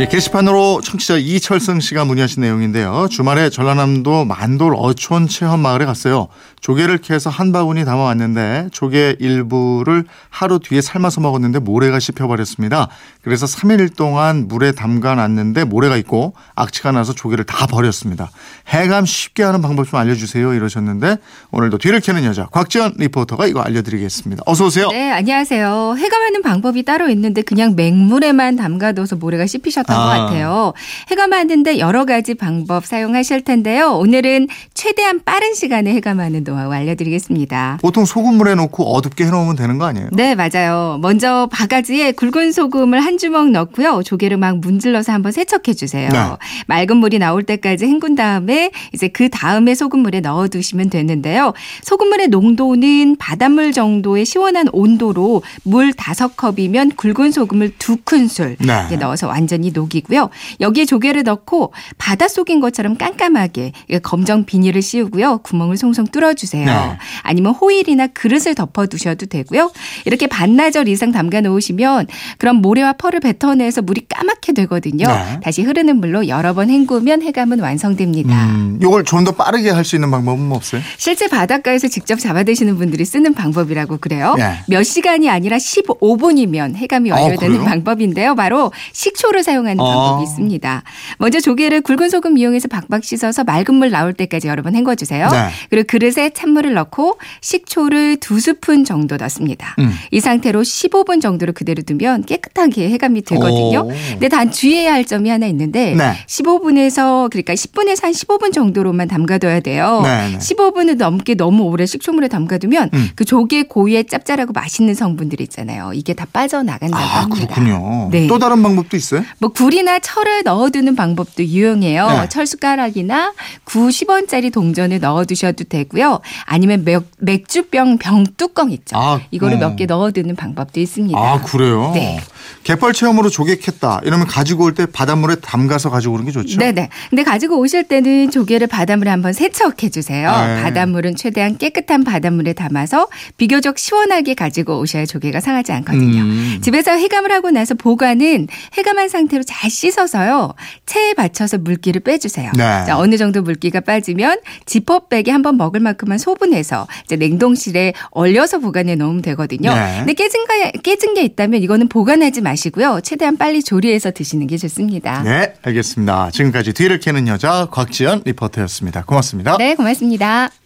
예, 게시판으로 청취자 이철승 씨가 문의하신 내용인데요. 주말에 전라남도 만돌 어촌 체험 마을에 갔어요. 조개를 캐서 한 바구니 담아왔는데 조개 일부를 하루 뒤에 삶아서 먹었는데 모래가 씹혀버렸습니다. 그래서 3일 동안 물에 담가놨는데 모래가 있고 악취가 나서 조개를 다 버렸습니다. 해감 쉽게 하는 방법 좀 알려주세요 이러셨는데 오늘도 뒤를 캐는 여자 곽지연 리포터가 이거 알려드리겠습니다. 어서 오세요. 네, 안녕하세요. 해감하는 방법이 따로 있는데 그냥 맹물에만 담가둬서 모래가 씹히셨 던 아. 것 같아요. 해감하는데 여러 가지 방법 사용하실 텐데요. 오늘은 최대한 빠른 시간에 해감하는 노하우 알려드리겠습니다. 보통 소금물에 넣고 어둡게 해놓으면 되는 거 아니에요? 네, 맞아요. 먼저 바가지에 굵은 소금을 한 주먹 넣고요. 조개를 막 문질러서 한번 세척해 주세요. 네. 맑은 물이 나올 때까지 헹군 다음에 이제 그 다음에 소금물에 넣어 두시면 되는데요. 소금물의 농도는 바닷물 정도의 시원한 온도로 물 다섯 컵이면 굵은 소금을 두 큰술 네. 넣어서 완전히 녹이고요. 여기에 조개를 넣고 바닷속인 것처럼 깜깜하게 검정 비닐을 씌우고요. 구멍을 송송 뚫어주세요. 네. 아니면 호일이나 그릇을 덮어두셔도 되고요. 이렇게 반나절 이상 담가 놓으시면 그럼 모래와 펄을 뱉어내서 물이 까맣게 되거든요. 네. 다시 흐르는 물로 여러 번 헹구면 해감은 완성됩니다. 음, 이걸 좀 더 빠르게 할 수 있는 방법은 뭐 없어요? 실제 바닷가에서 직접 잡아드시는 분들이 쓰는 방법이라고 그래요. 네. 몇 시간이 아니라 15분이면 해감이 어, 완료되는 어, 방법인데요. 바로 식초를 사용 하는 어. 방법이 있습니다. 먼저 조개를 굵은 소금 이용해서 박박 씻어서 맑은 물 나올 때까지 여러 번 헹궈 주세요. 네. 그리고 그릇에 찬물을 넣고 식초를 두 스푼 정도 넣습니다. 음. 이 상태로 15분 정도를 그대로 두면 깨끗하게 해감이 되거든요. 오. 근데 단 주의해야 할 점이 하나 있는데 네. 15분에서 그러니까 10분에서 한 15분 정도로만 담가둬야 돼요. 네, 15분을 넘게 너무 오래 식초물에 담가두면 음. 그 조개 고유의 짭짤하고 맛있는 성분들 있잖아요. 이게 다 빠져나간다고 아, 합니다. 그렇군요. 네. 또 다른 방법도 있어요? 뭐 굴이나 철을 넣어두는 방법도 유용해요. 네. 철 숟가락이나 9, 10원짜리 동전을 넣어두셔도 되고요. 아니면 맥, 맥주병 병 뚜껑 있죠. 아, 이거를 어. 몇개 넣어두는 방법도 있습니다. 아 그래요? 네. 갯벌 체험으로 조개 캤다. 이러면 가지고 올 때 바닷물에 담가서 가지고 오는 게 좋죠. 네네. 근데 가지고 오실 때는 조개를 바닷물에 한번 세척해 주세요. 네. 바닷물은 최대한 깨끗한 바닷물에 담아서 비교적 시원하게 가지고 오셔야 조개가 상하지 않거든요. 음. 집에서 해감을 하고 나서 보관은 해감한 상태 로 잘 씻어서요. 체에 받쳐서 물기를 빼주세요. 네. 자, 어느 정도 물기가 빠지면 지퍼백에 한번 먹을 만큼만 소분해서 이제 냉동실에 얼려서 보관해 놓으면 되거든요. 네. 근데 깨진 게 깨진 게 있다면 이거는 보관하지 마시고요. 최대한 빨리 조리해서 드시는 게 좋습니다. 네, 알겠습니다. 지금까지 뒤를 캐는 여자 곽지연 리포터였습니다. 고맙습니다. 네, 고맙습니다.